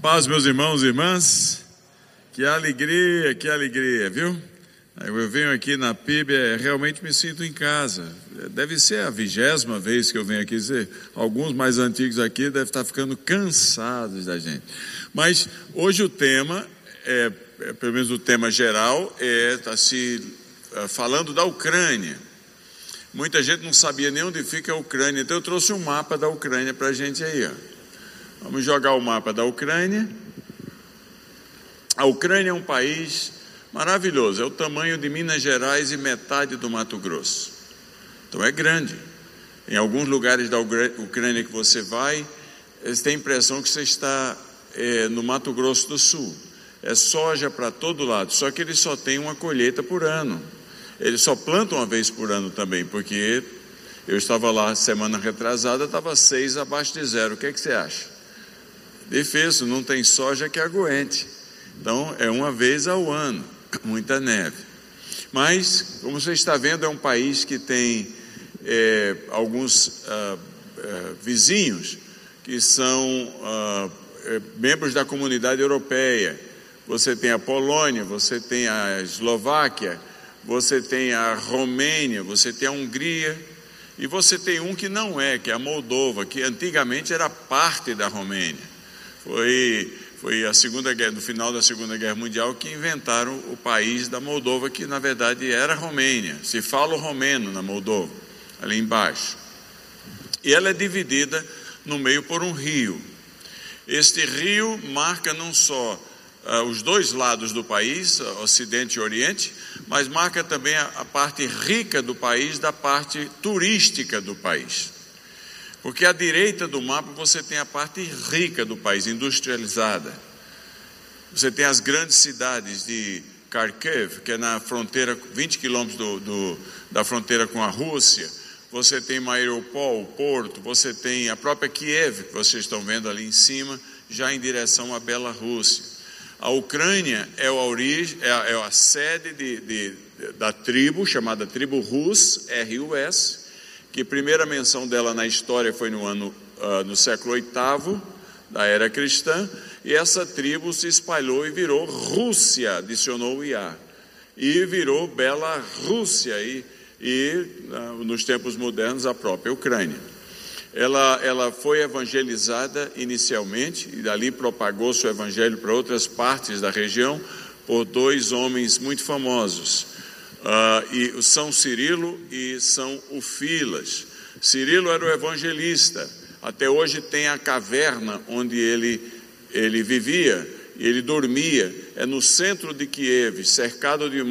paz, meus irmãos e irmãs. Que alegria, que alegria, viu? Eu venho aqui na PIB, é, realmente me sinto em casa. Deve ser a vigésima vez que eu venho aqui. Alguns mais antigos aqui devem estar ficando cansados da gente. Mas hoje o tema, é, é pelo menos o tema geral, é está se é, falando da Ucrânia. Muita gente não sabia nem onde fica a Ucrânia, então eu trouxe um mapa da Ucrânia para a gente aí. Ó. Vamos jogar o mapa da Ucrânia. A Ucrânia é um país maravilhoso, é o tamanho de Minas Gerais e metade do Mato Grosso. Então é grande. Em alguns lugares da Ucrânia que você vai, eles têm a impressão que você está é, no Mato Grosso do Sul. É soja para todo lado, só que eles só têm uma colheita por ano. Eles só plantam uma vez por ano também, porque eu estava lá semana retrasada, estava seis abaixo de zero. O que, é que você acha? Difícil, não tem soja que aguente. Então, é uma vez ao ano, muita neve. Mas, como você está vendo, é um país que tem é, alguns ah, é, vizinhos que são ah, é, membros da comunidade europeia. Você tem a Polônia, você tem a Eslováquia, você tem a Romênia, você tem a Hungria, e você tem um que não é, que é a Moldova, que antigamente era parte da Romênia. Foi, foi a segunda guerra, no final da Segunda Guerra Mundial que inventaram o país da Moldova, que na verdade era Romênia. Se fala o romeno na Moldova, ali embaixo. E ela é dividida no meio por um rio. Este rio marca não só uh, os dois lados do país, Ocidente e Oriente, mas marca também a, a parte rica do país da parte turística do país. Porque à direita do mapa você tem a parte rica do país, industrializada. Você tem as grandes cidades de Kharkiv, que é na fronteira, 20 quilômetros do, do, da fronteira com a Rússia. Você tem Mariupol, Porto, você tem a própria Kiev, que vocês estão vendo ali em cima, já em direção à Bela Rússia. A Ucrânia é a, origem, é a, é a sede de, de, da tribo, chamada tribo Rus, R-U-S, que a primeira menção dela na história foi no ano uh, no século VIII da era cristã, e essa tribo se espalhou e virou Rússia, adicionou o IA, e virou Bela Rússia, e, e uh, nos tempos modernos a própria Ucrânia. Ela, ela foi evangelizada inicialmente, e dali propagou-se o evangelho para outras partes da região, por dois homens muito famosos, uh, e São Cirilo e São Ufilas. Cirilo era o evangelista, até hoje tem a caverna onde ele, ele vivia, e ele dormia, é no centro de Kiev, cercado de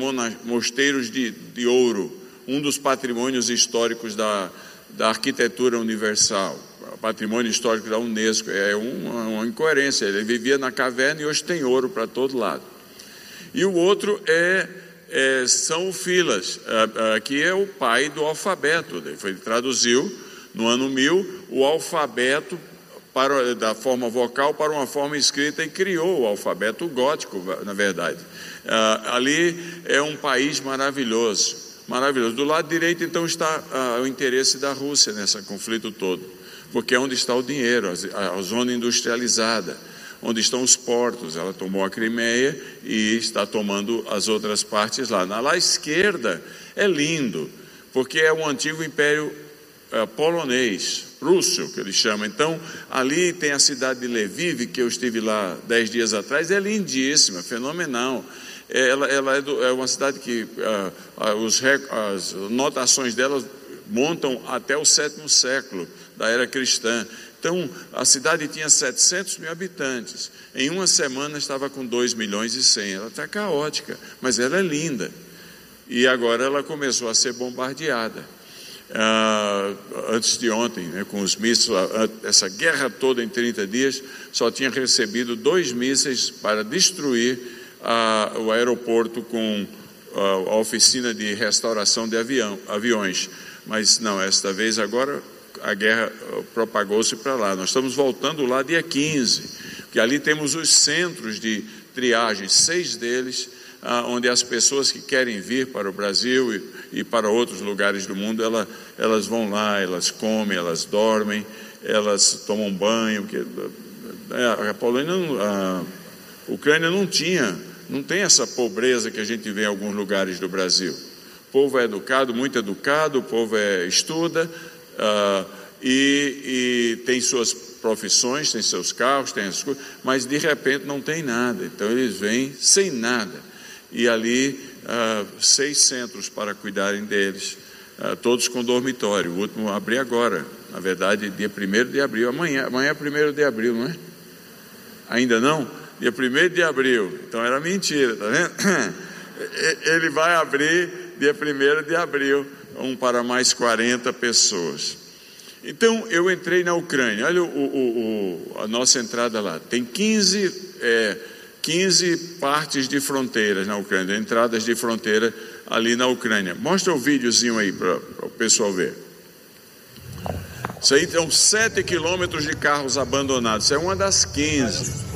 mosteiros de, de ouro, um dos patrimônios históricos da, da arquitetura universal, patrimônio histórico da Unesco, é uma, uma incoerência, ele vivia na caverna e hoje tem ouro para todo lado. E o outro é é, São Filas, que é o pai do alfabeto. Ele traduziu no ano 1000 o alfabeto para, da forma vocal para uma forma escrita e criou o alfabeto gótico, na verdade. Ali é um país maravilhoso, maravilhoso. Do lado direito, então, está o interesse da Rússia nesse conflito todo, porque é onde está o dinheiro, a, a zona industrializada onde estão os portos. Ela tomou a Crimeia e está tomando as outras partes lá. Na lá esquerda é lindo, porque é um antigo império é, polonês, Prússio, que eles chamam. Então, ali tem a cidade de Lviv, que eu estive lá dez dias atrás, é lindíssima, fenomenal. Ela, ela é, do, é, uma cidade que uh, os, as notações dela montam até o sétimo século da era cristã. Então, a cidade tinha 700 mil habitantes. Em uma semana estava com 2 milhões e 100. Ela está caótica, mas ela é linda. E agora ela começou a ser bombardeada. Ah, antes de ontem, né, com os mísseis, essa guerra toda em 30 dias, só tinha recebido dois mísseis para destruir ah, o aeroporto com ah, a oficina de restauração de avião, aviões. Mas não, esta vez agora a guerra uh, propagou-se para lá. Nós estamos voltando lá dia 15, que ali temos os centros de triagem, seis deles, ah, onde as pessoas que querem vir para o Brasil e, para outros lugares do mundo, ela, elas vão lá, elas comem, elas dormem, elas tomam banho, que, é, a Polônia, a Ucrânia não tinha, não tem essa pobreza que a gente vê em alguns lugares do Brasil. O povo é educado, muito educado, o povo é, estuda uh, e, e tem suas profissões, tem seus carros, tem as coisas, mas de repente não tem nada. Então eles vêm sem nada. E ali, uh, seis centros para cuidarem deles, uh, todos com dormitório. O último abri agora, na verdade, dia 1 de abril. Amanhã, amanhã é 1 de abril, não é? Ainda não? Dia 1 de abril. Então era mentira, tá vendo? Ele vai abrir dia 1 de abril, um para mais 40 pessoas. Então eu entrei na Ucrânia, olha o, o, o, a nossa entrada lá. Tem 15, é, 15 partes de fronteiras na Ucrânia, entradas de fronteira ali na Ucrânia. Mostra o videozinho aí para o pessoal ver. Isso aí são 7 quilômetros de carros abandonados. Isso é uma das 15.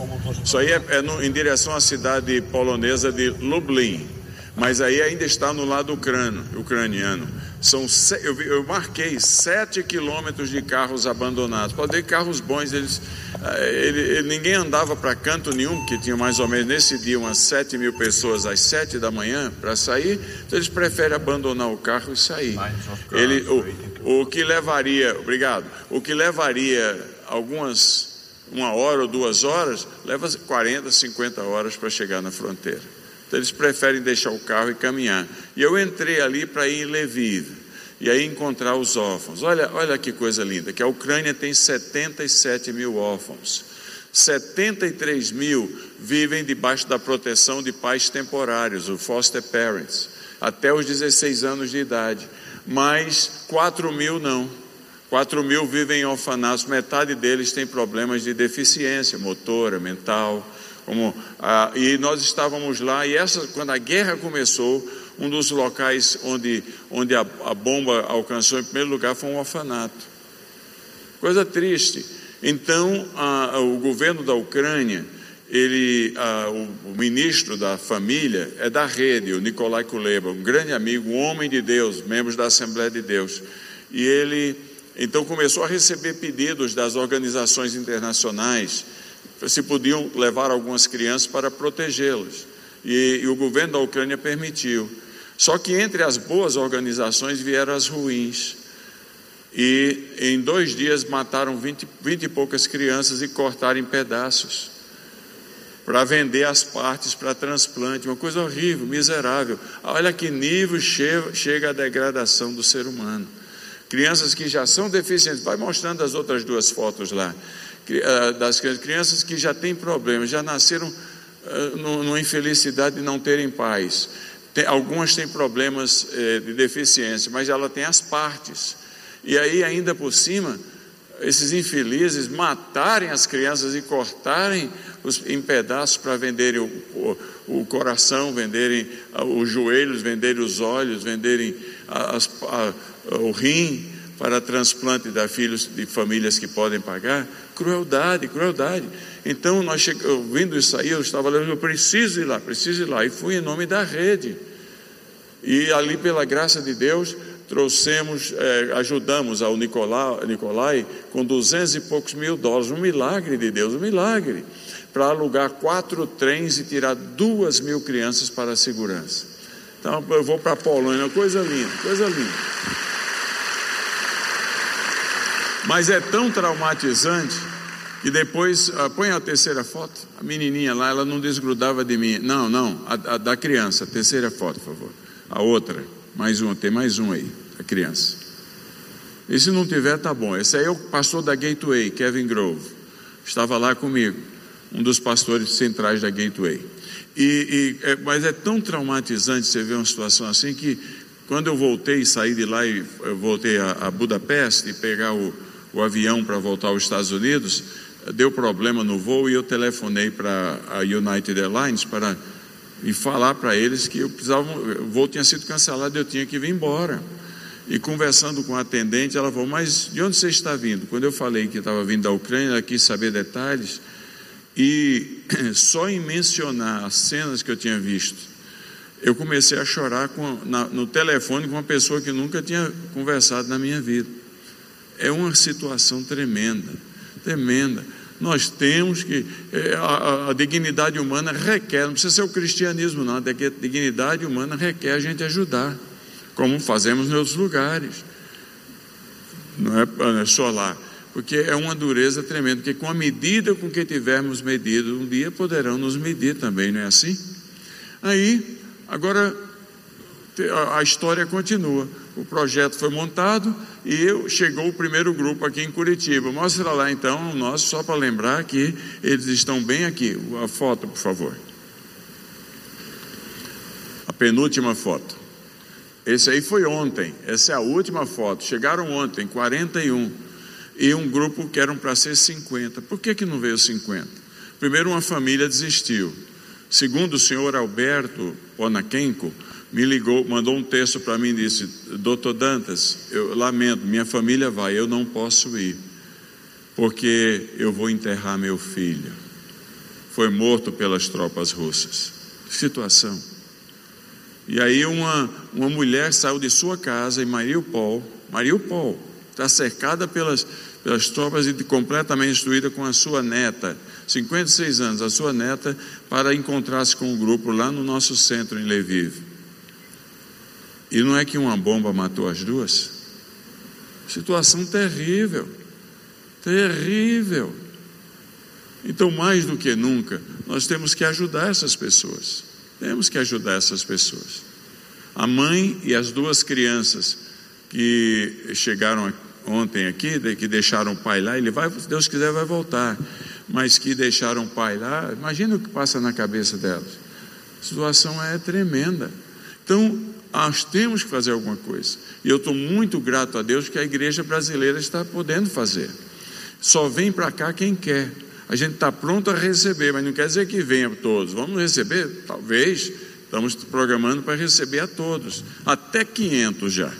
Isso aí é, é no, em direção à cidade polonesa de Lublin. Mas aí ainda está no lado ucrano, ucraniano. São, eu, eu marquei 7 quilômetros de carros abandonados. Pode ver carros bons, eles, eh, ele, ele, ninguém andava para canto nenhum, porque tinha mais ou menos nesse dia umas 7 mil pessoas às 7 da manhã para sair, então eles preferem abandonar o carro e sair. Ele, o, o que levaria, obrigado, o que levaria algumas, uma hora ou duas horas, leva 40, 50 horas para chegar na fronteira. Então eles preferem deixar o carro e caminhar. E eu entrei ali para ir em Lviv e aí encontrar os órfãos. Olha, olha que coisa linda, que a Ucrânia tem 77 mil órfãos. 73 mil vivem debaixo da proteção de pais temporários, o foster parents, até os 16 anos de idade. Mas 4 mil não. 4 mil vivem em orfanatos, metade deles tem problemas de deficiência motora, mental. Como, ah, e nós estávamos lá, e essa, quando a guerra começou, um dos locais onde, onde a, a bomba alcançou em primeiro lugar foi um orfanato. Coisa triste. Então, a, o governo da Ucrânia, ele, a, o, o, ministro da família é da rede, o Nikolai Kuleba, um grande amigo, um homem de Deus, membros da Assembleia de Deus. E ele, então, começou a receber pedidos das organizações internacionais se podiam levar algumas crianças para protegê-las. E, e, o governo da Ucrânia permitiu. Só que entre as boas organizações vieram as ruins. E em dois dias mataram vinte, e poucas crianças e cortaram em pedaços para vender as partes para transplante, uma coisa horrível, miserável. Olha que nível chega a degradação do ser humano. Crianças que já são deficientes, vai mostrando as outras duas fotos lá. Eh, das crianças que já têm problemas, já nasceram eh, numa infelicidade de não terem pais. Tem, algumas têm problemas eh, de deficiência, mas ela tem as partes. E aí, ainda por cima, esses infelizes matarem as crianças e cortarem os, em pedaços para venderem o, o, o, coração, venderem os joelhos, venderem os olhos, venderem as, a, o rim para transplante de filhos de famílias que podem pagar. Crueldade, crueldade. Então, nós chegamos, ouvindo isso aí, eu estava lendo, eu preciso ir lá, preciso ir lá. E fui em nome da rede. E ali, pela graça de Deus, trouxemos, eh, ajudamos ao Nicolai, Nicolai com duzentos e poucos mil dólares. Um milagre de Deus, um milagre. Para alugar quatro trens e tirar duas mil crianças para a segurança. Então, eu vou para a Polônia, coisa linda, coisa linda. Mas é tão traumatizante que depois, uh, põe a terceira foto, a menininha lá, ela não desgrudava de mim. Não, não, a, a da criança, a terceira foto, por favor. A outra, mais uma, tem mais um aí, a criança. E se não tiver, tá bom. Esse aí é o pastor da Gateway, Kevin Grove. Estava lá comigo, um dos pastores centrais da Gateway. E, e é, mas é tão traumatizante você ver uma situação assim que quando eu voltei, saí de lá e voltei a, a Budapeste e pegar o, o avião para voltar aos Estados Unidos, deu problema no voo e eu telefonei para a United Airlines para e falar para eles que eu precisava, o voo tinha sido cancelado eu tinha que vir embora. E conversando com a atendente, ela falou: Mas de onde você está vindo? Quando eu falei que estava vindo da Ucrânia, ela quis saber detalhes. E só em mencionar as cenas que eu tinha visto, eu comecei a chorar com, na, no telefone com uma pessoa que nunca tinha conversado na minha vida. É uma situação tremenda, tremenda. Nós temos que. É, a, a, dignidade humana requer, não precisa ser o cristianismo, não. A dignidade humana requer a gente ajudar, como fazemos em outros lugares. Não é, não é só lá. Porque é uma dureza tremenda, porque com a medida com que tivermos medido, um dia poderão nos medir também, não é assim? Aí, agora a história continua. O projeto foi montado e chegou o primeiro grupo aqui em Curitiba. Mostra lá então o nosso, só para lembrar que eles estão bem aqui. A foto, por favor. A penúltima foto. Esse aí foi ontem, essa é a última foto. Chegaram ontem, 41. E um grupo que eram para ser 50. Por que, que não veio 50? Primeiro, uma família desistiu. Segundo o senhor Alberto Ponaquenco, me ligou, mandou um texto para mim e disse: Doutor Dantas, eu lamento, minha família vai, eu não posso ir, porque eu vou enterrar meu filho. Foi morto pelas tropas russas. Situação. E aí uma, uma mulher saiu de sua casa em Mariupol, Mariupol, está cercada pelas, pelas tropas e completamente destruída com a sua neta, 56 anos, a sua neta, para encontrar-se com o grupo lá no nosso centro em Lviv. E não é que uma bomba matou as duas? Situação terrível, terrível. Então, mais do que nunca, nós temos que ajudar essas pessoas. Temos que ajudar essas pessoas. A mãe e as duas crianças que chegaram ontem aqui, que deixaram o pai lá, ele vai, se Deus quiser, vai voltar. Mas que deixaram o pai lá, imagina o que passa na cabeça delas. A situação é tremenda. Então, nós temos que fazer alguma coisa. E eu estou muito grato a Deus que a igreja brasileira está podendo fazer. Só vem para cá quem quer. A gente está pronto a receber, mas não quer dizer que venha todos. Vamos receber? Talvez. Estamos programando para receber a todos. Até 500 já.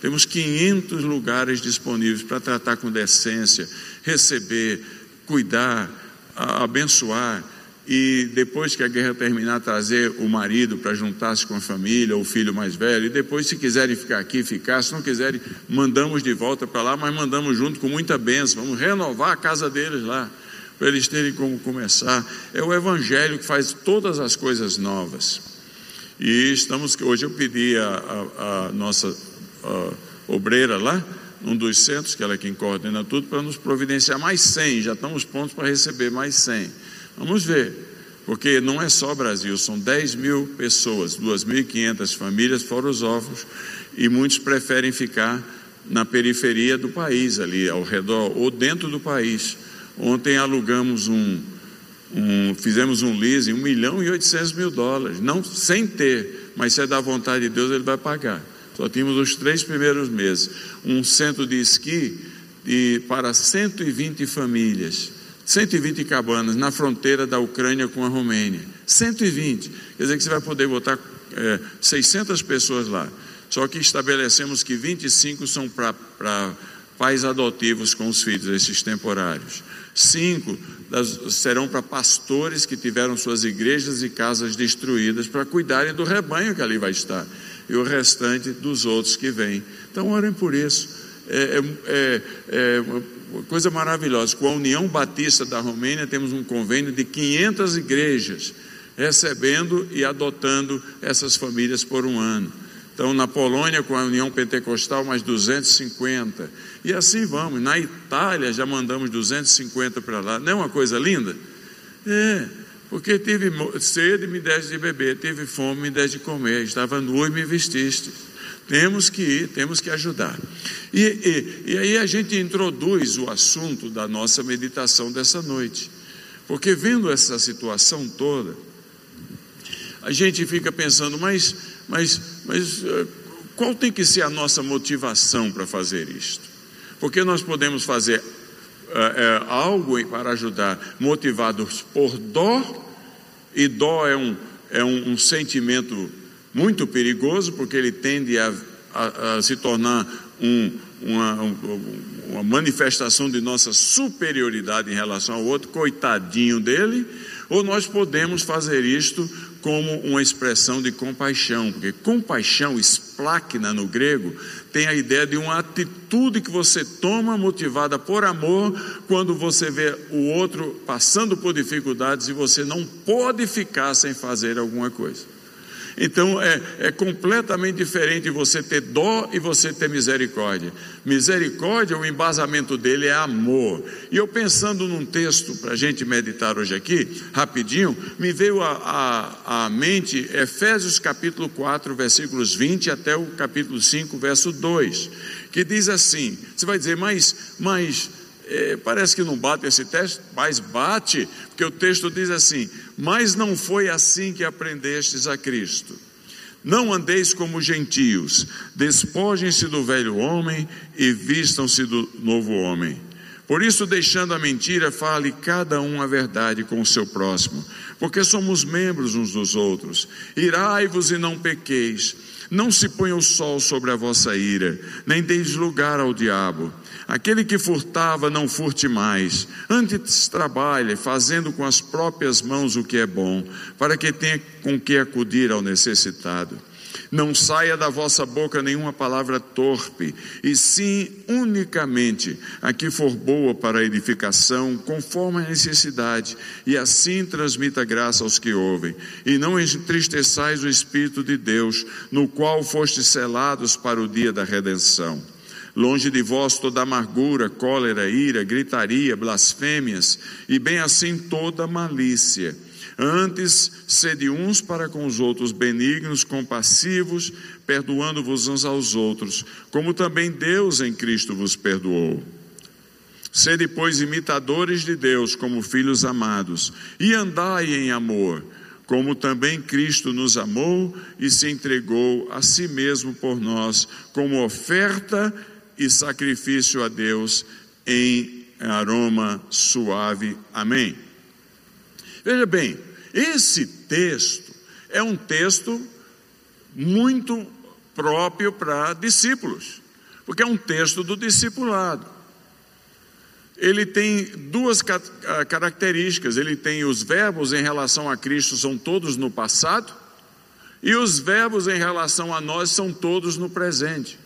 Temos 500 lugares disponíveis para tratar com decência, receber, cuidar, abençoar e depois que a guerra terminar, trazer o marido para juntar-se com a família, o filho mais velho, e depois, se quiserem ficar aqui, ficar, se não quiserem, mandamos de volta para lá, mas mandamos junto com muita bênção, vamos renovar a casa deles lá, para eles terem como começar. É o Evangelho que faz todas as coisas novas. E estamos, hoje eu pedi a, a, a nossa a, obreira lá, um dos centros, que ela é quem coordena tudo, para nos providenciar mais 100, já estamos prontos para receber mais 100. Vamos ver, porque não é só Brasil, são 10 mil pessoas, 2.500 famílias, fora os órfãos, e muitos preferem ficar na periferia do país, ali ao redor, ou dentro do país. Ontem alugamos um, um fizemos um leasing, 1 milhão e 800 mil dólares, não sem ter, mas se é da vontade de Deus, ele vai pagar. Só tínhamos os três primeiros meses. Um centro de esqui de, para 120 famílias. 120 cabanas na fronteira da Ucrânia com a Romênia. 120. Quer dizer que você vai poder botar é, 600 pessoas lá. Só que estabelecemos que 25 são para pais adotivos com os filhos, esses temporários. Cinco das, serão para pastores que tiveram suas igrejas e casas destruídas para cuidarem do rebanho que ali vai estar. E o restante dos outros que vêm. Então, orem por isso. É, é, é, é coisa maravilhosa. Com a União Batista da Romênia, temos um convênio de 500 igrejas recebendo e adotando essas famílias por um ano. Então, na Polônia, com a União Pentecostal, mais 250. E assim vamos. Na Itália, já mandamos 250 para lá. Não é uma coisa linda? É, porque tive sede, me deste de beber, tive fome, me deste de comer, estava nu e me vestiste. Temos que ir, temos que ajudar. E, e, e aí a gente introduz o assunto da nossa meditação dessa noite. Porque vendo essa situação toda, a gente fica pensando, mas, mas, mas eh, qual tem que ser a nossa motivação para fazer isto? Porque nós podemos fazer é, é, algo para ajudar, motivados por dó, e dó é um, é um, um sentimento muito perigoso, porque ele tende a, a, a se tornar um, uma, uma manifestação de nossa superioridade em relação ao outro, coitadinho dele, ou nós podemos fazer isto como uma expressão de compaixão, porque compaixão, esplacna no grego, tem a ideia de uma atitude que você toma motivada por amor quando você vê o outro passando por dificuldades e você não pode ficar sem fazer alguma coisa. Então é, é completamente diferente você ter dó e você ter misericórdia. Misericórdia, o embasamento dele é amor. E eu pensando num texto para a gente meditar hoje aqui, rapidinho, me veio à mente Efésios capítulo 4, versículos 20 até o capítulo 5, verso 2, que diz assim: você vai dizer, mas, mas é, parece que não bate esse texto, mas bate, porque o texto diz assim: Mas não foi assim que aprendestes a Cristo. Não andeis como gentios, despojem-se do velho homem e vistam-se do novo homem. Por isso, deixando a mentira, fale cada um a verdade com o seu próximo, porque somos membros uns dos outros. Irai-vos e não pequeis. Não se ponha o sol sobre a vossa ira, nem deis lugar ao diabo. Aquele que furtava, não furte mais. Antes trabalhe, fazendo com as próprias mãos o que é bom, para que tenha com que acudir ao necessitado. Não saia da vossa boca nenhuma palavra torpe, e sim unicamente a que for boa para a edificação, conforme a necessidade, e assim transmita graça aos que ouvem. E não entristeçais o Espírito de Deus, no qual fostes selados para o dia da redenção. Longe de vós toda amargura, cólera, ira, gritaria, blasfêmias, e bem assim toda malícia. Antes, sede uns para com os outros benignos, compassivos, perdoando-vos uns aos outros, como também Deus em Cristo vos perdoou. Sede, pois, imitadores de Deus como filhos amados, e andai em amor, como também Cristo nos amou e se entregou a si mesmo por nós, como oferta e sacrifício a Deus em aroma suave. Amém. Veja bem, esse texto é um texto muito próprio para discípulos, porque é um texto do discipulado. Ele tem duas ah, características: ele tem os verbos em relação a Cristo são todos no passado, e os verbos em relação a nós são todos no presente.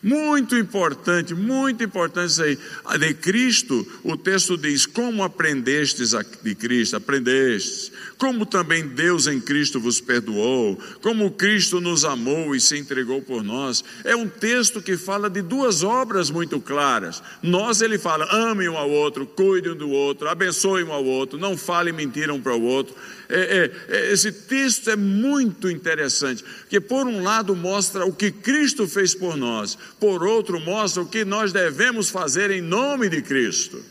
Muito importante, muito importante isso aí. De Cristo, o texto diz: Como aprendestes de Cristo? Aprendestes. Como também Deus em Cristo vos perdoou. Como Cristo nos amou e se entregou por nós. É um texto que fala de duas obras muito claras. Nós, ele fala: amem um ao outro, cuidem um do outro, abençoem um ao outro, não falem mentira um para o outro. É, é, é, esse texto é muito interessante, porque por um lado mostra o que Cristo fez por nós, por outro mostra o que nós devemos fazer em nome de Cristo.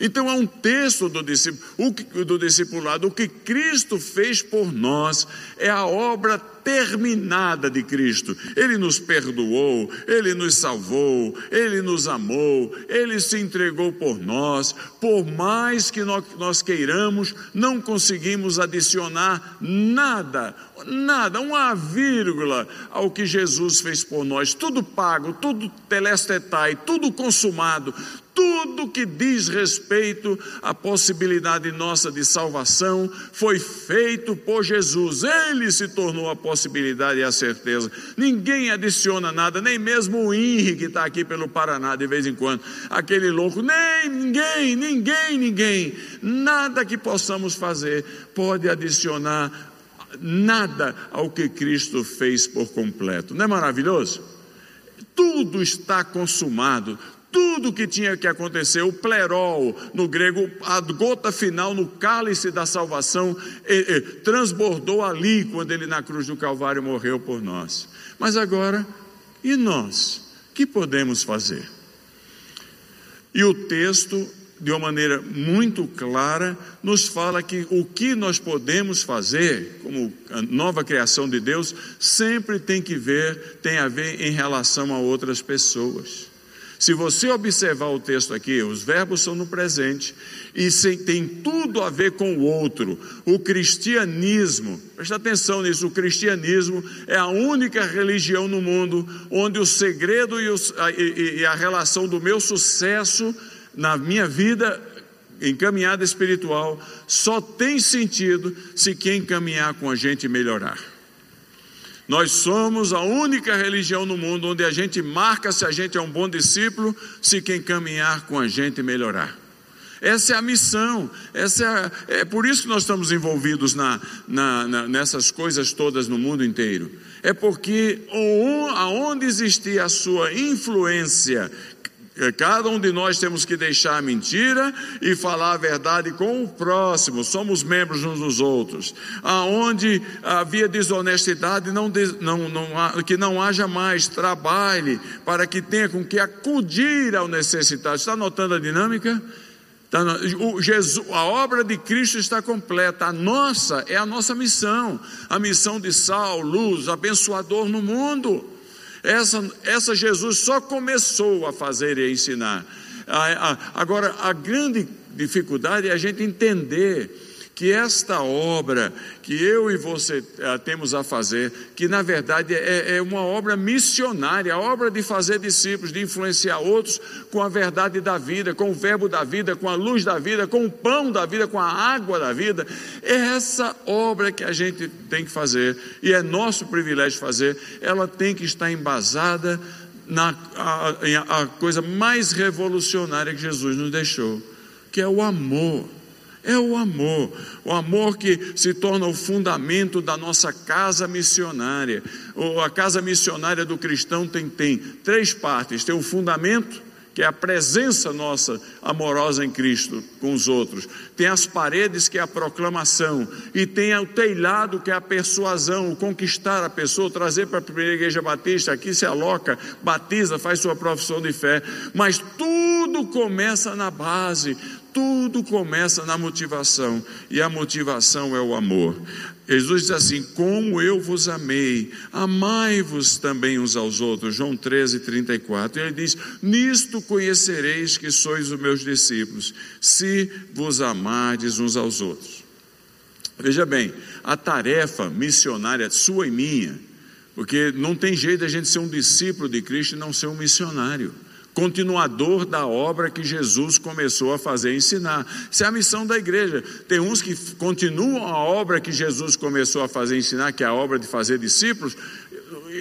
Então é um texto do, do discipulado, o que Cristo fez por nós é a obra terminada de Cristo. Ele nos perdoou, ele nos salvou, ele nos amou, ele se entregou por nós. Por mais que nós queiramos, não conseguimos adicionar nada, nada, uma vírgula ao que Jesus fez por nós. Tudo pago, tudo telestetai, tudo consumado, tudo que diz respeito à possibilidade nossa de salvação foi feito por Jesus. Ele se tornou a possibilidade e a certeza. Ninguém adiciona nada, nem mesmo o Henrique que está aqui pelo Paraná de vez em quando. Aquele louco, nem ninguém, ninguém, ninguém. Nada que possamos fazer pode adicionar nada ao que Cristo fez por completo. Não é maravilhoso? Tudo está consumado, tudo que tinha que acontecer, o plerol, no grego, a gota final no cálice da salvação, transbordou ali quando ele na cruz do Calvário morreu por nós. Mas agora, e nós? que podemos fazer? E o texto, de uma maneira muito clara, nos fala que o que nós podemos fazer, como nova criação de Deus, sempre tem que ver, tem a ver em relação a outras pessoas. Se você observar o texto aqui, os verbos são no presente e tem tudo a ver com o outro. O cristianismo, presta atenção nisso: o cristianismo é a única religião no mundo onde o segredo e, e, e a relação do meu sucesso na minha vida em caminhada espiritual só tem sentido se quem caminhar com a gente melhorar. Nós somos a única religião no mundo onde a gente marca se a gente é um bom discípulo, se quem caminhar com a gente melhorar. Essa é a missão, essa é, é por isso que nós estamos envolvidos na, na, na, nessas coisas todas no mundo inteiro. É porque aonde existir a sua influência cada um de nós temos que deixar a mentira e falar a verdade com o próximo, somos membros uns dos outros. Aonde havia desonestidade, não, não, não, que não haja mais, trabalhe para que tenha com que acudir ao necessitado. Está notando a dinâmica? O Jesus, a obra de Cristo está completa, a nossa é a nossa missão, a missão de sal, luz, abençoador no mundo. Essa, essa Jesus só começou a fazer e a ensinar. Agora, a grande dificuldade é a gente entender que esta obra que eu e você uh, temos a fazer, que na verdade é, é, uma obra missionária, a obra de fazer discípulos, de influenciar outros com a verdade da vida, com o verbo da vida, com a luz da vida, com o pão da vida, com a água da vida. É essa obra que a gente tem que fazer e é nosso privilégio fazer, ela tem que estar embasada na a, a coisa mais revolucionária que Jesus nos deixou, que é o amor. É o amor, o amor que se torna o fundamento da nossa casa missionária. A casa missionária do cristão tem, tem três partes: tem o fundamento, que é a presença nossa amorosa em Cristo com os outros, tem as paredes, que é a proclamação, e tem o telhado, que é a persuasão, o conquistar a pessoa, trazer para a primeira igreja batista, aqui se aloca, batiza, faz sua profissão de fé, mas tudo começa na base, tudo começa na motivação, e a motivação é o amor. Jesus diz assim: Como eu vos amei, amai-vos também uns aos outros. João 13, 34. E ele diz: Nisto conhecereis que sois os meus discípulos, se vos amardes uns aos outros. Veja bem, a tarefa missionária sua e minha, porque não tem jeito a gente ser um discípulo de Cristo e não ser um missionário continuador da obra que Jesus começou a fazer e ensinar. Essa é a missão da igreja. Tem uns que continuam a obra que Jesus começou a fazer e ensinar, que é a obra de fazer discípulos,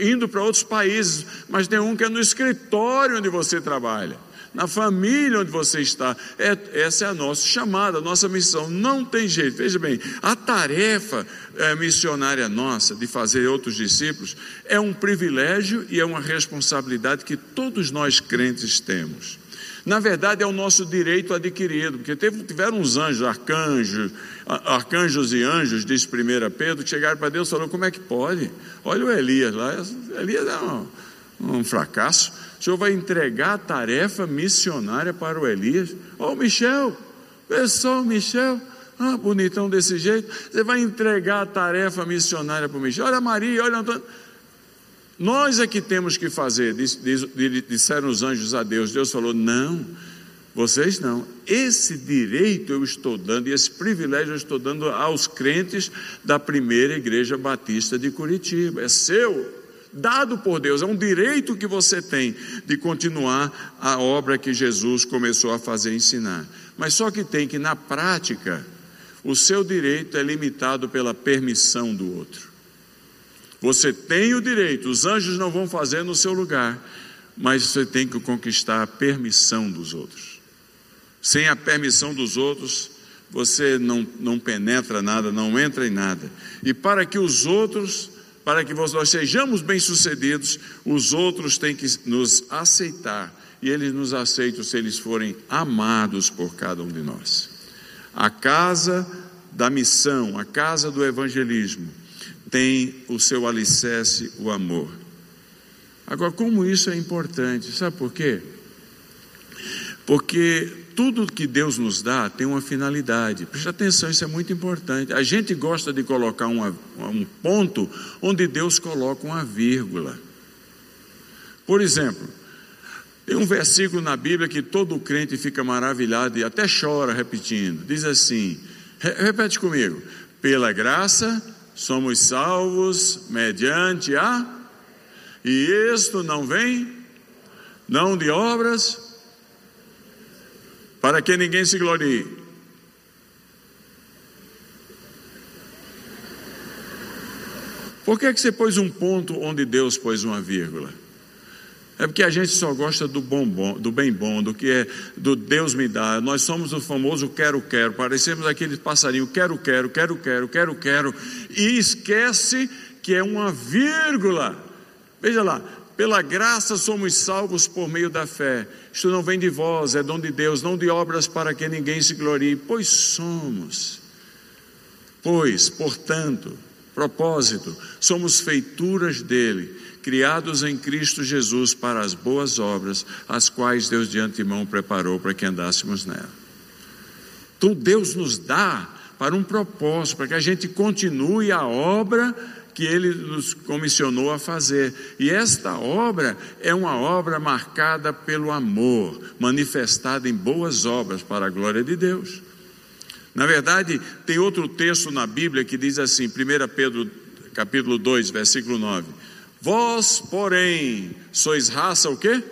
indo para outros países, mas tem um que é no escritório onde você trabalha na família onde você está. É, essa é a nossa chamada, a nossa missão. Não tem jeito. Veja bem, a tarefa é, missionária nossa de fazer outros discípulos é um privilégio e é uma responsabilidade que todos nós crentes temos. Na verdade, é o nosso direito adquirido, porque teve, tiveram uns anjos, arcanjos, arcanjos e anjos, diz 1 Pedro, que chegaram para Deus e falaram: como é que pode? Olha o Elias lá, Elias é um, um fracasso. O senhor vai entregar a tarefa missionária para o Elias? Ô oh, Michel, pessoal, Michel, ah, bonitão desse jeito. Você vai entregar a tarefa missionária para o Michel? Olha Maria, olha Antônio. Nós é que temos que fazer, disseram os anjos a Deus. Deus falou: não, vocês não. Esse direito eu estou dando, e esse privilégio eu estou dando aos crentes da primeira igreja batista de Curitiba. É seu dado por Deus, é um direito que você tem de continuar a obra que Jesus começou a fazer ensinar. Mas só que tem que, na prática, o seu direito é limitado pela permissão do outro. Você tem o direito, os anjos não vão fazer no seu lugar, mas você tem que conquistar a permissão dos outros. Sem a permissão dos outros, você não, não penetra nada, não entra em nada. E para que os outros para que nós sejamos bem-sucedidos, os outros têm que nos aceitar, e eles nos aceitam se eles forem amados por cada um de nós. A casa da missão, a casa do evangelismo, tem o seu alicerce, o amor. Agora, como isso é importante? Sabe por quê? Porque tudo que Deus nos dá tem uma finalidade. Preste atenção, isso é muito importante. A gente gosta de colocar uma, um ponto onde Deus coloca uma vírgula. Por exemplo, Tem um versículo na Bíblia que todo crente fica maravilhado e até chora repetindo. Diz assim: repete comigo. Pela graça somos salvos mediante a. E isto não vem, não de obras, para que ninguém se glorie. Por que, é que você pôs um ponto onde Deus pôs uma vírgula? É porque a gente só gosta do bom, bom, do bem bom, do que é do Deus me dá. Nós somos o famoso quero quero. Parecemos aquele passarinho quero quero, quero quero, quero quero e esquece que é uma vírgula. Veja lá, pela graça somos salvos por meio da fé. Isto não vem de vós, é dom de Deus, não de obras para que ninguém se glorie, pois somos. Pois, portanto, propósito, somos feituras dele, criados em Cristo Jesus para as boas obras, as quais Deus de antemão preparou para que andássemos nela. Então Deus nos dá para um propósito, para que a gente continue a obra que ele nos comissionou a fazer. E esta obra é uma obra marcada pelo amor, manifestada em boas obras para a glória de Deus. Na verdade, tem outro texto na Bíblia que diz assim, 1 Pedro capítulo 2, versículo 9: Vós, porém, sois raça o quê?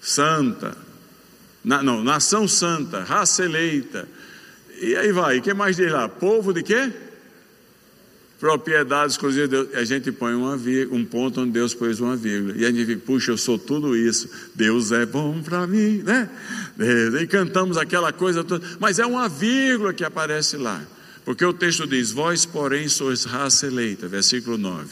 Santa. Na, não, nação santa, raça eleita. E aí vai, o que mais diz lá? Povo de quê? Propriedade exclusiva de Deus. A gente põe uma um ponto onde Deus pôs uma vírgula. E a gente fica, puxa, eu sou tudo isso. Deus é bom para mim, né? E cantamos aquela coisa toda. Mas é uma vírgula que aparece lá. Porque o texto diz: Vós, porém, sois raça eleita. Versículo 9.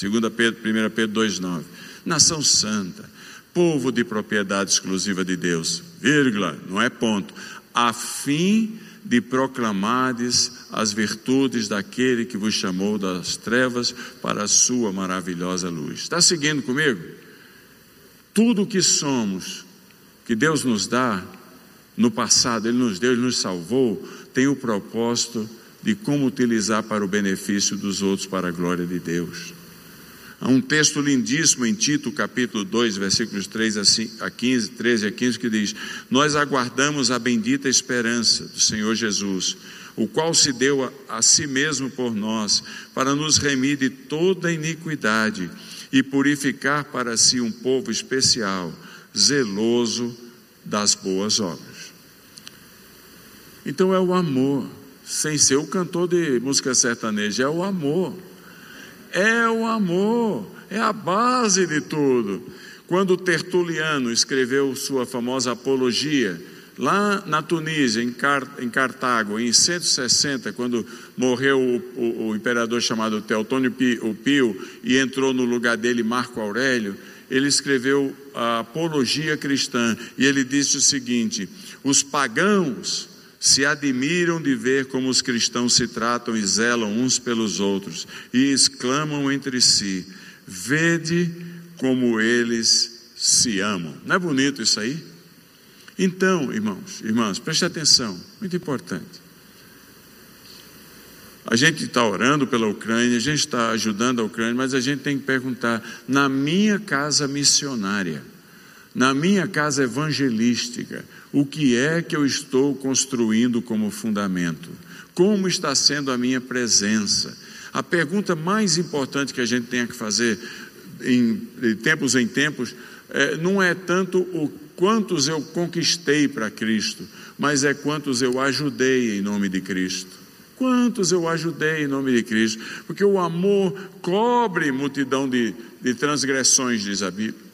2 Pedro, 1 Pedro 2, 9. Nação santa, povo de propriedade exclusiva de Deus, vírgula, não é ponto, a fim de proclamardes as virtudes daquele que vos chamou das trevas para a sua maravilhosa luz. Está seguindo comigo? Tudo o que somos, que Deus nos dá, no passado Ele nos deu, Ele nos salvou, tem o propósito de como utilizar para o benefício dos outros, para a glória de Deus. Há um texto lindíssimo em Tito, capítulo 2, versículos 3 a 15, 13 a 15, que diz: Nós aguardamos a bendita esperança do Senhor Jesus, o qual se deu a, a si mesmo por nós, para nos remir de toda iniquidade e purificar para si um povo especial, zeloso das boas obras. Então é o amor, sem ser o cantor de música sertaneja, é o amor é o amor, é a base de tudo. Quando Tertuliano escreveu sua famosa apologia, lá na Tunísia, em, Cartago, em 160, quando morreu o, o, o imperador chamado Teotônio Pio e entrou no lugar dele Marco Aurélio, ele escreveu a apologia cristã e ele disse o seguinte: os pagãos se admiram de ver como os cristãos se tratam e zelam uns pelos outros e exclamam entre si: Vede como eles se amam. Não é bonito isso aí? Então, irmãos, irmãs, preste atenção, muito importante. A gente está orando pela Ucrânia, a gente está ajudando a Ucrânia, mas a gente tem que perguntar: na minha casa missionária, na minha casa evangelística, o que é que eu estou construindo como fundamento? Como está sendo a minha presença? A pergunta mais importante que a gente tem que fazer em, tempos em tempos é, não é tanto o quantos eu conquistei para Cristo, mas é quantos eu ajudei em nome de Cristo. Quantos eu ajudei em nome de Cristo? Porque o amor cobre multidão de, de transgressões, diz a Bíblia.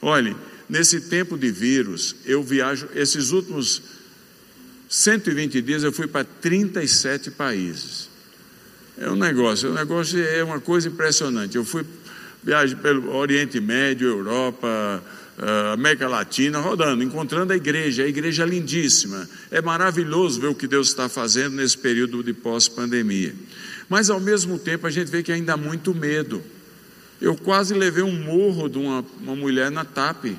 Olhe, Nesse tempo de vírus, eu viajo, esses últimos 120 dias eu fui para 37 países. É um negócio, o um negócio é uma coisa impressionante. Eu fui viagem pelo Oriente Médio, Europa, uh, América Latina, rodando, encontrando a igreja, a igreja é lindíssima. É maravilhoso ver o que Deus está fazendo nesse período de pós-pandemia. Mas ao mesmo tempo a gente vê que ainda há muito medo. Eu quase levei um morro de uma, uma mulher na TAP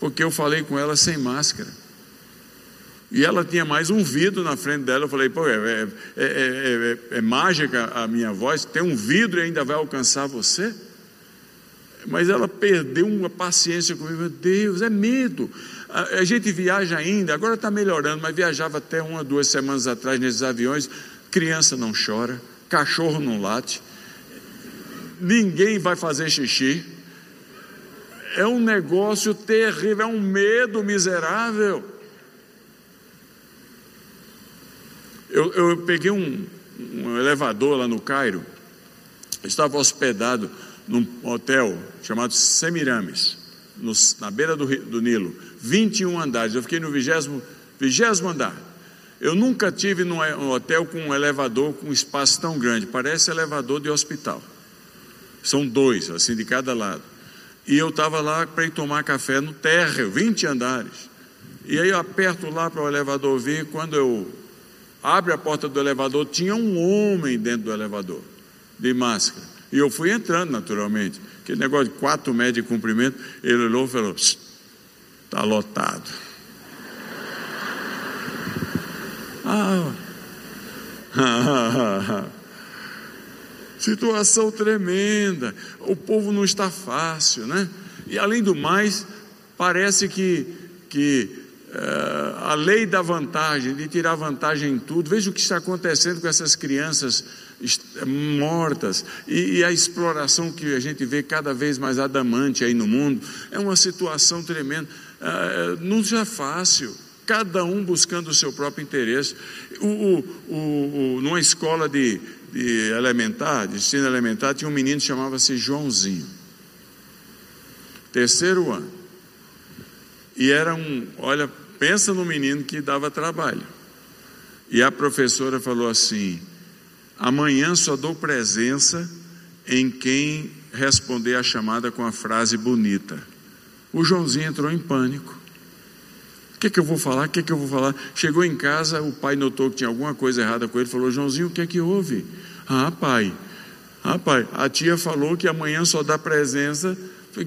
porque eu falei com ela sem máscara. E ela tinha mais um vidro na frente dela. Eu falei, pô, é, é, é, é, mágica a minha voz? Tem um vidro e ainda vai alcançar você? Mas ela perdeu uma paciência comigo. Meu Deus, é medo. A, a gente viaja ainda, agora está melhorando, mas viajava até uma, duas semanas atrás nesses aviões. Criança não chora, cachorro não late, ninguém vai fazer xixi. É um negócio terrível, é um medo miserável. Eu, eu peguei um, um elevador lá no Cairo, estava hospedado num hotel chamado Semiramis, no, na beira do, do, Nilo, 21 andares. Eu fiquei no vigésimo, vigésimo andar. Eu nunca tive num hotel com um elevador com um espaço tão grande, parece elevador de hospital. São dois, assim, de cada lado. E eu estava lá para ir tomar café no térreo, 20 andares. E aí eu aperto lá para o elevador vir, quando eu abre a porta do elevador, tinha um homem dentro do elevador, de máscara. E eu fui entrando naturalmente. Aquele negócio de quatro metros de comprimento, ele olhou e falou: está lotado. ah. Situação tremenda. O povo não está fácil, né? E além do mais, parece que, que uh, a lei da vantagem, de tirar vantagem em tudo. Veja o que está acontecendo com essas crianças mortas e, e, a exploração que a gente vê cada vez mais adamante aí no mundo. É uma situação tremenda. Uh, não é fácil cada um buscando o seu próprio interesse. O, o, o, numa escola de, de elementar, de ensino elementar, tinha um menino que chamava-se Joãozinho. Terceiro ano. E era um, olha, pensa no menino que dava trabalho. E a professora falou assim: amanhã só dou presença em quem responder a chamada com a frase bonita. O Joãozinho entrou em pânico. Que, é que eu vou falar? O que, é que eu vou falar? Chegou em casa, o pai notou que tinha alguma coisa errada com ele, falou: Joãozinho, o que é que houve? Ah, pai, ah, pai, a tia falou que amanhã só dá presença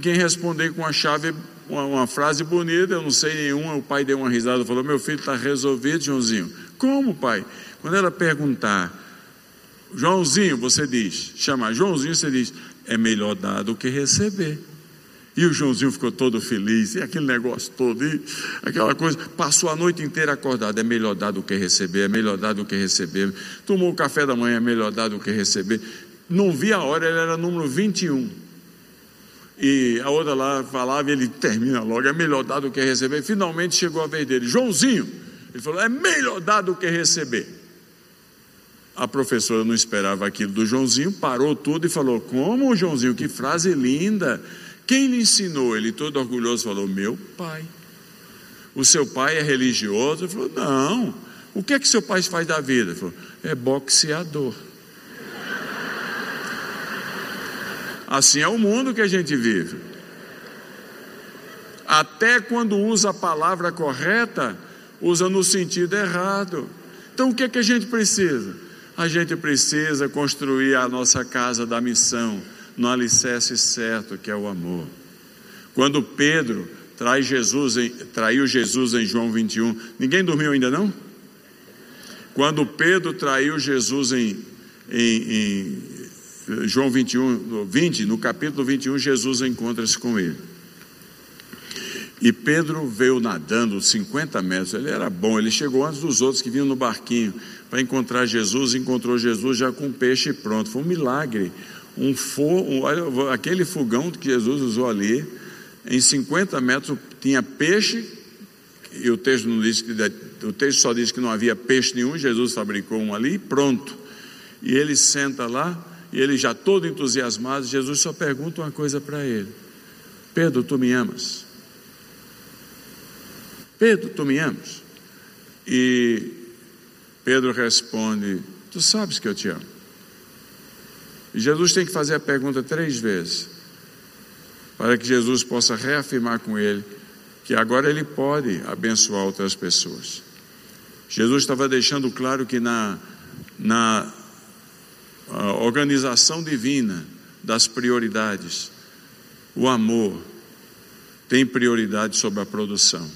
quem responder com a chave, uma, uma, frase bonita, eu não sei nenhuma. O pai deu uma risada, falou: Meu filho está resolvido, Joãozinho. Como, pai? Quando ela perguntar, Joãozinho, você diz, chamar Joãozinho, você diz: É melhor dar do que receber. E o Joãozinho ficou todo feliz, e aquele negócio todo, e aquela coisa, passou a noite inteira acordado, é melhor dar do que receber, é melhor dar do que receber. Tomou o café da manhã, é melhor dar do que receber. Não vi a hora, ele era número 21. E a outra lá falava, ele termina logo, é melhor dar do que receber. Finalmente chegou a vez dele, Joãozinho, ele falou, é melhor dar do que receber. A professora não esperava aquilo do Joãozinho, parou tudo e falou: Como, Joãozinho? Que frase linda! Quem lhe ensinou? Ele todo orgulhoso falou: Meu pai. O seu pai é religioso? Ele falou: Não. O que é que seu pai faz da vida? Ele falou: É boxeador. Assim é o mundo que a gente vive. Até quando usa a palavra correta, usa no sentido errado. Então o que é que a gente precisa? A gente precisa construir a nossa casa da missão no alicerce certo, que é o amor. Quando Pedro trai Jesus em, traiu Jesus em João 21, ninguém dormiu ainda não? Quando Pedro traiu Jesus em, em, em João 21, 20, no capítulo 21, Jesus encontra-se com ele. E Pedro veio nadando 50 metros, ele era bom, ele chegou antes dos outros que vinham no barquinho para encontrar Jesus, encontrou Jesus já com peixe pronto. Foi um milagre um fogo, aquele fogão que Jesus usou ali, em 50 metros tinha peixe, e o texto não diz que o texto só diz que não havia peixe nenhum, Jesus fabricou um ali, pronto. E ele senta lá, e ele já todo entusiasmado, Jesus só pergunta uma coisa para ele: Pedro, tu me amas? Pedro, tu me amas? E Pedro responde: Tu sabes que eu te amo. Jesus tem que fazer a pergunta três vezes, para que Jesus possa reafirmar com ele que agora ele pode abençoar outras pessoas. Jesus estava deixando claro que na, na organização divina das prioridades, o amor tem prioridade sobre a produção.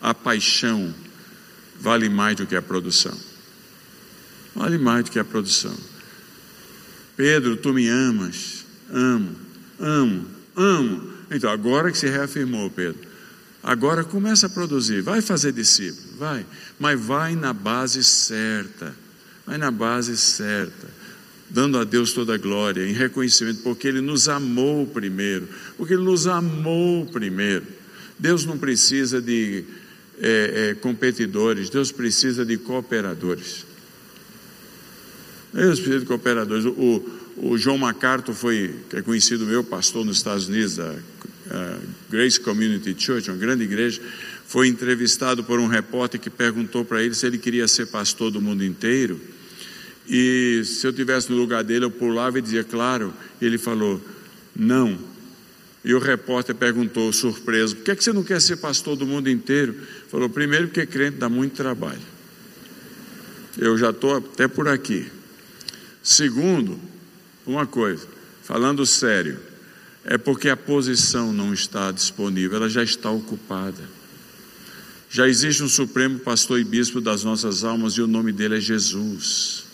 A paixão vale mais do que a produção. Vale mais do que a produção. Pedro, tu me amas, amo, amo, Amo. Então, agora que se reafirmou, Pedro, agora começa a produzir, vai fazer discípulo, vai, mas vai na base certa, vai na base certa, dando a Deus toda a glória, em reconhecimento, porque Ele nos amou primeiro, porque Ele nos amou primeiro. Deus não precisa de é, é, competidores, Deus precisa de cooperadores. Deus precisa de cooperadores. O, o João MacArthur foi, que é conhecido meu pastor nos Estados Unidos, da Grace Community Church, uma grande igreja, foi entrevistado por um repórter que perguntou para ele se ele queria ser pastor do mundo inteiro. E se eu tivesse no lugar dele, eu pulava e dizia, claro. Ele falou, não. E o repórter perguntou, surpreso, por que, é que você não quer ser pastor do mundo inteiro? Falou, primeiro porque crente dá muito trabalho. Eu já estou até por aqui. Segundo, uma coisa, falando sério, é porque a posição não está disponível, ela já está ocupada. Já existe um Supremo Pastor e Bispo das nossas almas e o nome dele é Jesus.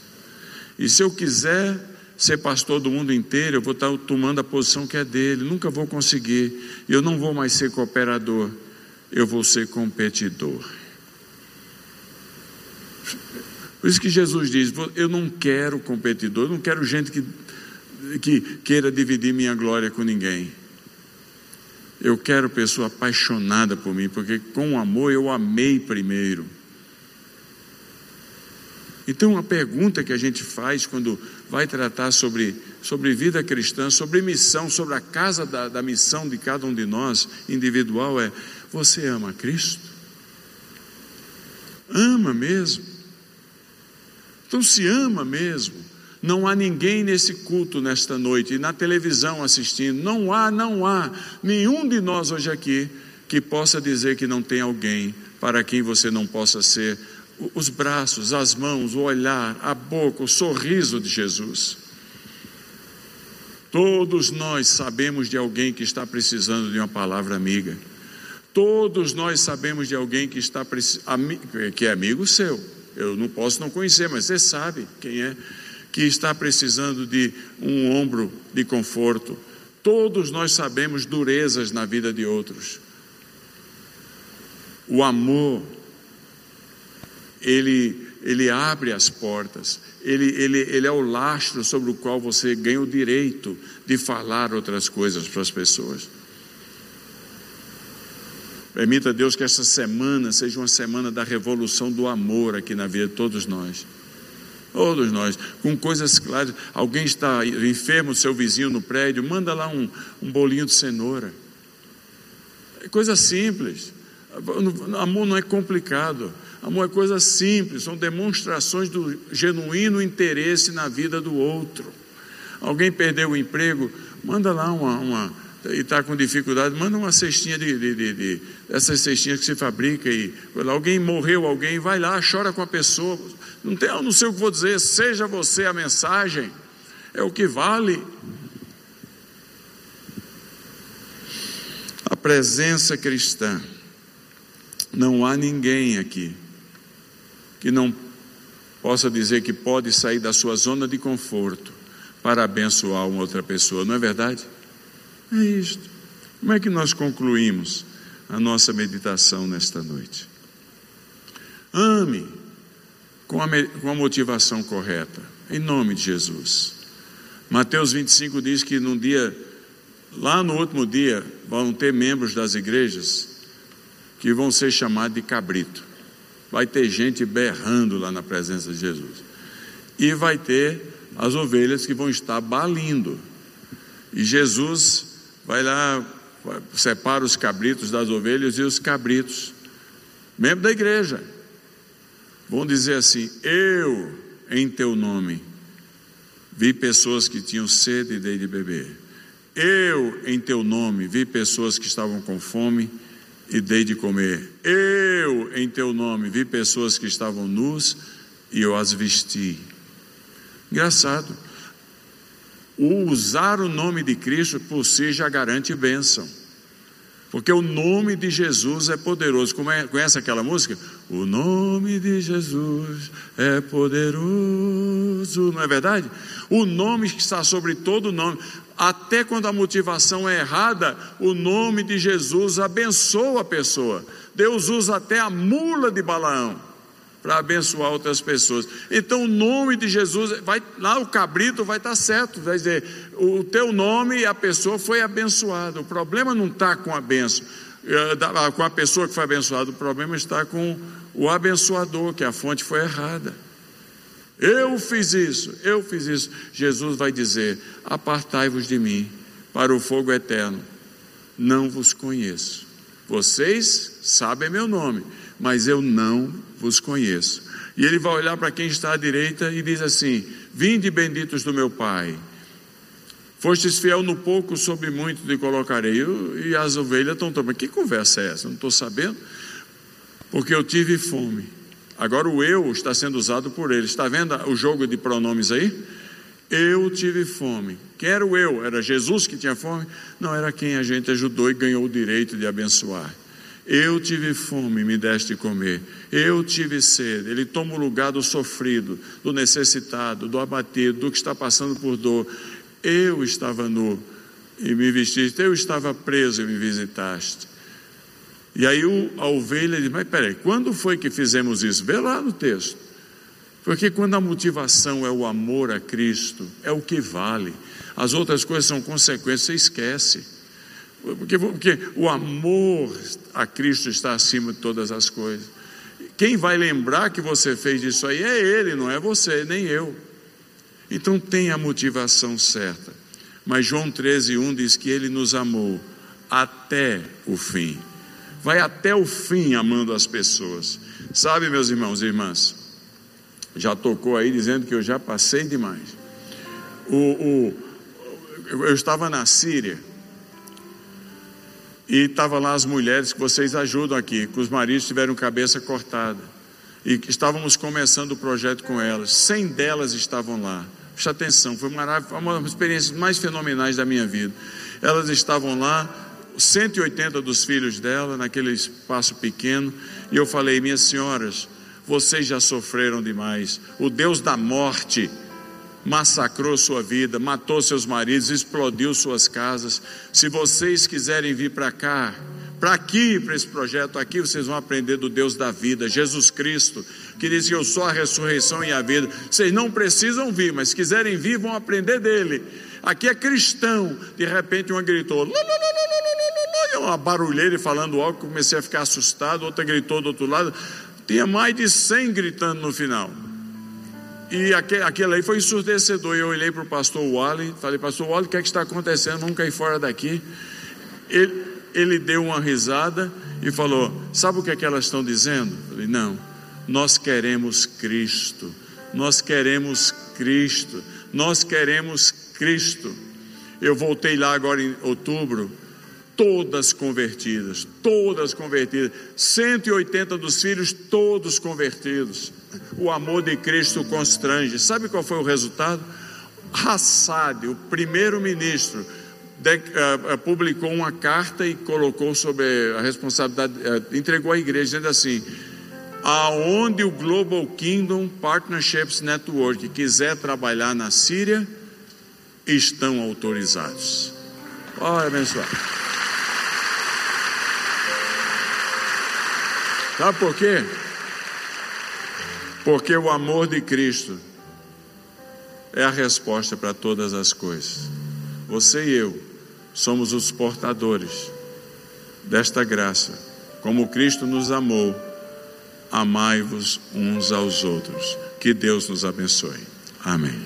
E se eu quiser ser pastor do mundo inteiro, eu vou estar tomando a posição que é dele, nunca vou conseguir. Eu não vou mais ser cooperador, eu vou ser competidor. Por isso que Jesus diz: Eu não quero competidor, eu não quero gente que que queira dividir minha glória com ninguém. Eu quero pessoa apaixonada por mim, porque com amor eu amei primeiro. Então, a pergunta que a gente faz quando vai tratar sobre, sobre vida cristã, sobre missão, sobre a casa da, da missão de cada um de nós, individual, é: Você ama Cristo? Ama mesmo? Então, se ama mesmo, não há ninguém nesse culto nesta noite, e na televisão assistindo. Não há, não há nenhum de nós hoje aqui que possa dizer que não tem alguém para quem você não possa ser os braços, as mãos, o olhar, a boca, o sorriso de Jesus. Todos nós sabemos de alguém que está precisando de uma palavra amiga. Todos nós sabemos de alguém que está que é amigo seu. Eu não posso não conhecer, mas você sabe quem é que está precisando de um ombro de conforto. Todos nós sabemos durezas na vida de outros. O amor, ele, ele abre as portas, ele, ele, ele é o lastro sobre o qual você ganha o direito de falar outras coisas para as pessoas. Permita Deus que essa semana seja uma semana da revolução do amor aqui na vida de todos nós. Todos nós, com coisas claras. Alguém está enfermo, seu vizinho no prédio, manda lá um, um bolinho de cenoura. É coisa simples. Amor não é complicado. Amor é coisa simples, são demonstrações do genuíno interesse na vida do outro. Alguém perdeu o emprego, manda lá uma, uma e está com dificuldade, manda uma cestinha de, de, de, de, essas cestinhas que se fabrica e alguém morreu, alguém vai lá, chora com a pessoa. Não tem, eu não sei o que vou dizer, seja você a mensagem, é o que vale. A presença cristã. Não há ninguém aqui que não possa dizer que pode sair da sua zona de conforto para abençoar uma outra pessoa, não é verdade? É isto. Como é que nós concluímos a nossa meditação nesta noite? Ame com a, com a motivação correta, em nome de Jesus. Mateus 25 diz que num dia, lá no último dia, vão ter membros das igrejas que vão ser chamados de cabrito. Vai ter gente berrando lá na presença de Jesus. E vai ter as ovelhas que vão estar balindo. E Jesus vai lá, separa os cabritos das ovelhas e os cabritos, membro da igreja, vão dizer assim: Eu, em teu nome, vi pessoas que tinham sede e dei de beber. Eu, em teu nome, vi pessoas que estavam com fome e dei de comer. Eu, em teu nome, vi pessoas que estavam nus e eu as vesti. Engraçado. O usar o nome de Cristo por si já garante bênção. Porque o nome de Jesus é poderoso. Como é, conhece aquela música? O nome de Jesus é poderoso. Não é verdade? O nome que está sobre todo nome. Até quando a motivação é errada, o nome de Jesus abençoa a pessoa. Deus usa até a mula de Balaão para abençoar outras pessoas. Então o nome de Jesus, vai, lá o cabrito vai estar certo, vai dizer, o teu nome e a pessoa foi abençoada. O problema não está com a benção, eh, com a pessoa que foi abençoada, o problema está com o abençoador, que a fonte foi errada. Eu fiz isso, eu fiz isso. Jesus vai dizer: Apartai-vos de mim para o fogo eterno. Não vos conheço. Vocês sabem meu nome, mas eu não vos conheço. E ele vai olhar para quem está à direita e diz assim: Vinde benditos do meu Pai. Fostes fiel no pouco, sobre muito te colocarei. E as ovelhas estão tomando. Que conversa é essa? Não estou sabendo. Porque eu tive fome Agora o eu está sendo usado por ele. Está vendo o jogo de pronomes aí? Eu tive fome. Quem era o eu? Era Jesus que tinha fome? Não, era quem a gente ajudou e ganhou o direito de abençoar. Eu tive fome, me deste comer. Eu tive sede. Ele toma o lugar do sofrido, do necessitado, do abatido, do que está passando por dor. Eu estava nu e me vestiste. Eu estava preso e me visitaste. E aí a ovelha diz: Mas peraí, quando foi que fizemos isso? Vê lá no texto. Porque quando a motivação é o amor a Cristo, é o que vale. As outras coisas são consequências, você esquece. Porque, porque o amor a Cristo está acima de todas as coisas. Quem vai lembrar que você fez isso aí é Ele, não é você, nem eu. Então tem a motivação certa. Mas João 13,1 diz que Ele nos amou até o fim vai até o fim amando as pessoas. Sabe, meus irmãos e irmãs, já tocou aí dizendo que eu já passei demais. O, o, eu estava na Síria e estava lá as mulheres que vocês ajudam aqui, que os maridos tiveram cabeça cortada e estávamos começando o projeto com elas. Cem delas estavam lá. Presta atenção, foi uma das experiências mais fenomenais da minha vida. Elas estavam lá 180 dos filhos dela naquele espaço pequeno, e eu falei: minhas senhoras, vocês já sofreram demais. O Deus da morte massacrou sua vida, matou seus maridos, explodiu suas casas. Se vocês quiserem vir para cá, para aqui, para esse projeto aqui, vocês vão aprender do Deus da vida, Jesus Cristo, que diz que eu sou a ressurreição e a vida. Vocês não precisam vir, mas se quiserem vir, vão aprender dele. Aqui é cristão. De repente, uma gritou: uma barulheira falando algo, comecei a ficar assustado, outra gritou do outro lado, tinha mais de 100 gritando no final. E aquele aí foi ensurdecedor. Eu olhei para o pastor Wally, falei, pastor Wally, o que é que está acontecendo? Vamos cair fora daqui. Ele, ele deu uma risada e falou: Sabe o que é que elas estão dizendo? Eu falei, não, nós queremos Cristo, nós queremos Cristo, nós queremos Cristo. Eu voltei lá agora em outubro todas convertidas, todas convertidas, 180 dos filhos, todos convertidos. O amor de Cristo constrange. Sabe qual foi o resultado? Hassad, o primeiro-ministro, uh, uh, publicou uma carta e colocou sobre a responsabilidade, uh, entregou à igreja, dizendo assim: aonde o Global Kingdom Partnerships Network quiser trabalhar na Síria, estão autorizados. Olha, abençoado. Sabe por quê? Porque o amor de Cristo é a resposta para todas as coisas. Você e eu somos os portadores desta graça. Como Cristo nos amou, amai-vos uns aos outros. Que Deus nos abençoe. Amém.